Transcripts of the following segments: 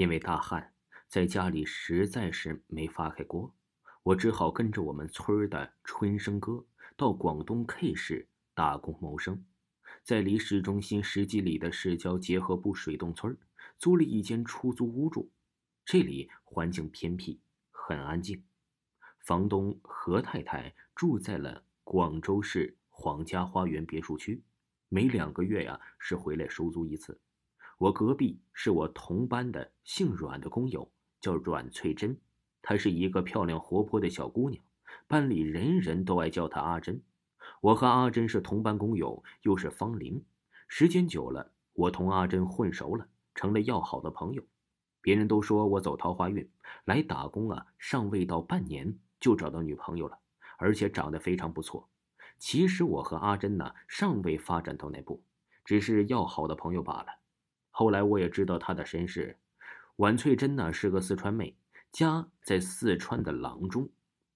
因为大旱，在家里实在是没发开锅，我只好跟着我们村的春生哥到广东 K 市打工谋生，在离市中心十几里的市郊结合部水洞村租了一间出租屋住。这里环境偏僻，很安静。房东何太太住在了广州市皇家花园别墅区，每两个月呀是回来收租一次。我隔壁是我同班的姓阮的工友，叫阮翠珍，她是一个漂亮活泼的小姑娘，班里人人都爱叫她阿珍。我和阿珍是同班工友，又是芳邻，时间久了，我同阿珍混熟了，成了要好的朋友。别人都说我走桃花运，来打工啊，尚未到半年就找到女朋友了，而且长得非常不错。其实我和阿珍呢，尚未发展到那步，只是要好的朋友罢了。后来我也知道她的身世，婉翠珍呢是个四川妹，家在四川的阆中。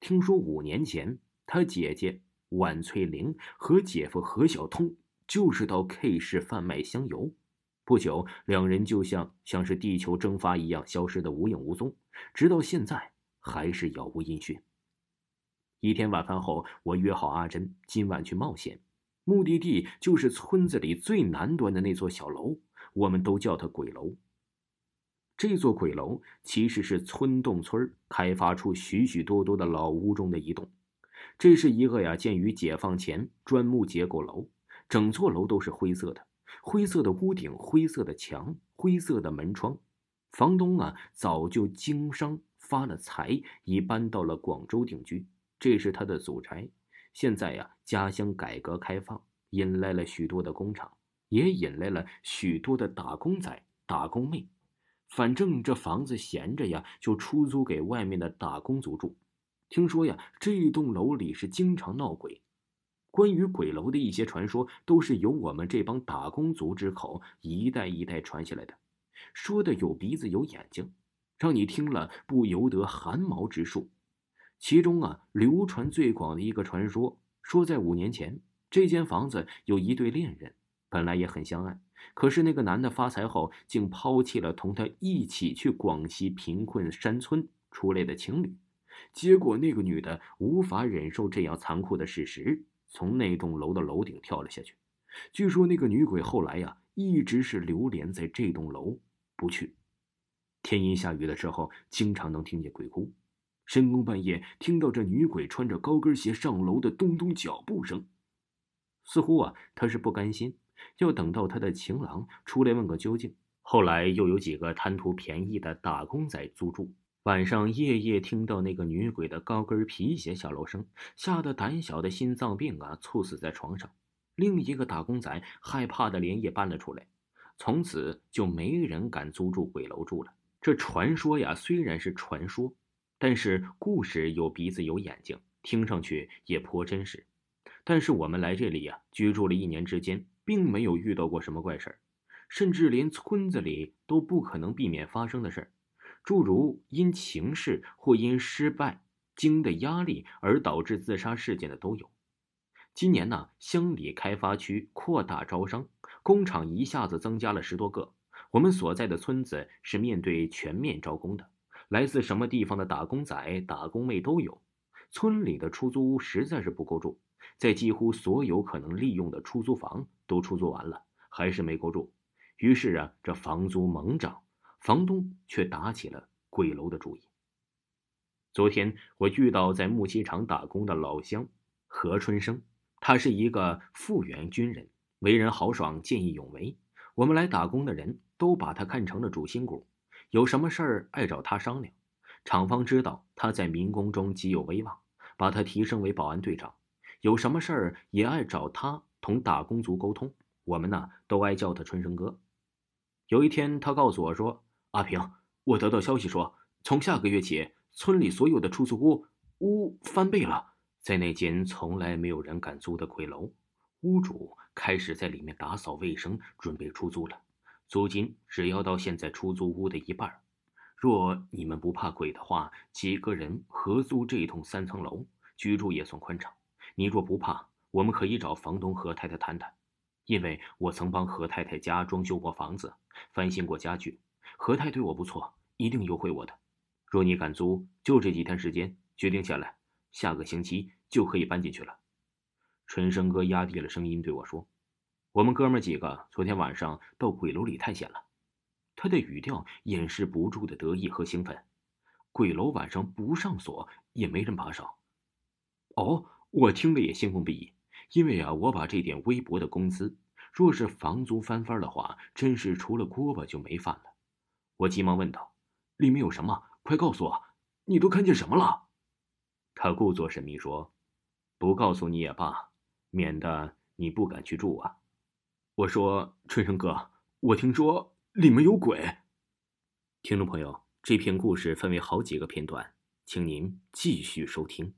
听说五年前，她姐姐婉翠玲和姐夫何小通就是到 K 市贩卖香油，不久两人就像像是地球蒸发一样消失的无影无踪，直到现在还是杳无音讯。一天晚饭后，我约好阿珍今晚去冒险，目的地就是村子里最南端的那座小楼。我们都叫它鬼楼。这座鬼楼其实是村洞村开发出许许多多的老屋中的一栋。这是一个呀，建于解放前砖木结构楼，整座楼都是灰色的，灰色的屋顶，灰色的墙，灰色的门窗。房东啊，早就经商发了财，已搬到了广州定居。这是他的祖宅。现在呀，家乡改革开放，引来了许多的工厂。也引来了许多的打工仔、打工妹，反正这房子闲着呀，就出租给外面的打工族住。听说呀，这栋楼里是经常闹鬼。关于鬼楼的一些传说，都是由我们这帮打工族之口一代一代传下来的，说的有鼻子有眼睛，让你听了不由得寒毛直竖。其中啊，流传最广的一个传说，说在五年前，这间房子有一对恋人。本来也很相爱，可是那个男的发财后，竟抛弃了同他一起去广西贫困山村出来的情侣。结果那个女的无法忍受这样残酷的事实，从那栋楼的楼顶跳了下去。据说那个女鬼后来呀，一直是流连在这栋楼不去。天阴下雨的时候，经常能听见鬼哭。深更半夜听到这女鬼穿着高跟鞋上楼的咚咚脚步声，似乎啊，她是不甘心。要等到他的情郎出来问个究竟。后来又有几个贪图便宜的打工仔租住，晚上夜夜听到那个女鬼的高跟皮鞋下楼声，吓得胆小的心脏病啊猝死在床上。另一个打工仔害怕的连夜搬了出来，从此就没人敢租住鬼楼住了。这传说呀虽然是传说，但是故事有鼻子有眼睛，听上去也颇真实。但是我们来这里呀居住了一年之间。并没有遇到过什么怪事儿，甚至连村子里都不可能避免发生的事儿，诸如因情势或因失败经的压力而导致自杀事件的都有。今年呢，乡里开发区扩大招商，工厂一下子增加了十多个。我们所在的村子是面对全面招工的，来自什么地方的打工仔、打工妹都有。村里的出租屋实在是不够住。在几乎所有可能利用的出租房都出租完了，还是没够住。于是啊，这房租猛涨，房东却打起了鬼楼的主意。昨天我遇到在木器厂打工的老乡何春生，他是一个复员军人，为人豪爽，见义勇为。我们来打工的人都把他看成了主心骨，有什么事儿爱找他商量。厂方知道他在民工中极有威望，把他提升为保安队长。有什么事儿也爱找他同打工族沟通，我们呢都爱叫他春生哥。有一天，他告诉我说：“阿平，我得到消息说，从下个月起，村里所有的出租屋屋翻倍了。在那间从来没有人敢租的鬼楼，屋主开始在里面打扫卫生，准备出租了。租金只要到现在出租屋的一半。若你们不怕鬼的话，几个人合租这栋三层楼，居住也算宽敞。你若不怕，我们可以找房东何太太谈谈，因为我曾帮何太太家装修过房子，翻新过家具。何太对我不错，一定优惠我的。若你敢租，就这几天时间，决定下来，下个星期就可以搬进去了。春生哥压低了声音对我说：“我们哥们几个昨天晚上到鬼楼里探险了。”他的语调掩饰不住的得意和兴奋。鬼楼晚上不上锁，也没人把守。哦，我听了也兴奋不已，因为啊，我把这点微薄的工资，若是房租翻番的话，真是除了锅巴就没饭了。我急忙问道：“里面有什么？快告诉我，你都看见什么了？”他故作神秘说：“不告诉你也罢，免得你不敢去住啊。”我说：“春生哥，我听说……”里面有鬼。听众朋友，这篇故事分为好几个片段，请您继续收听。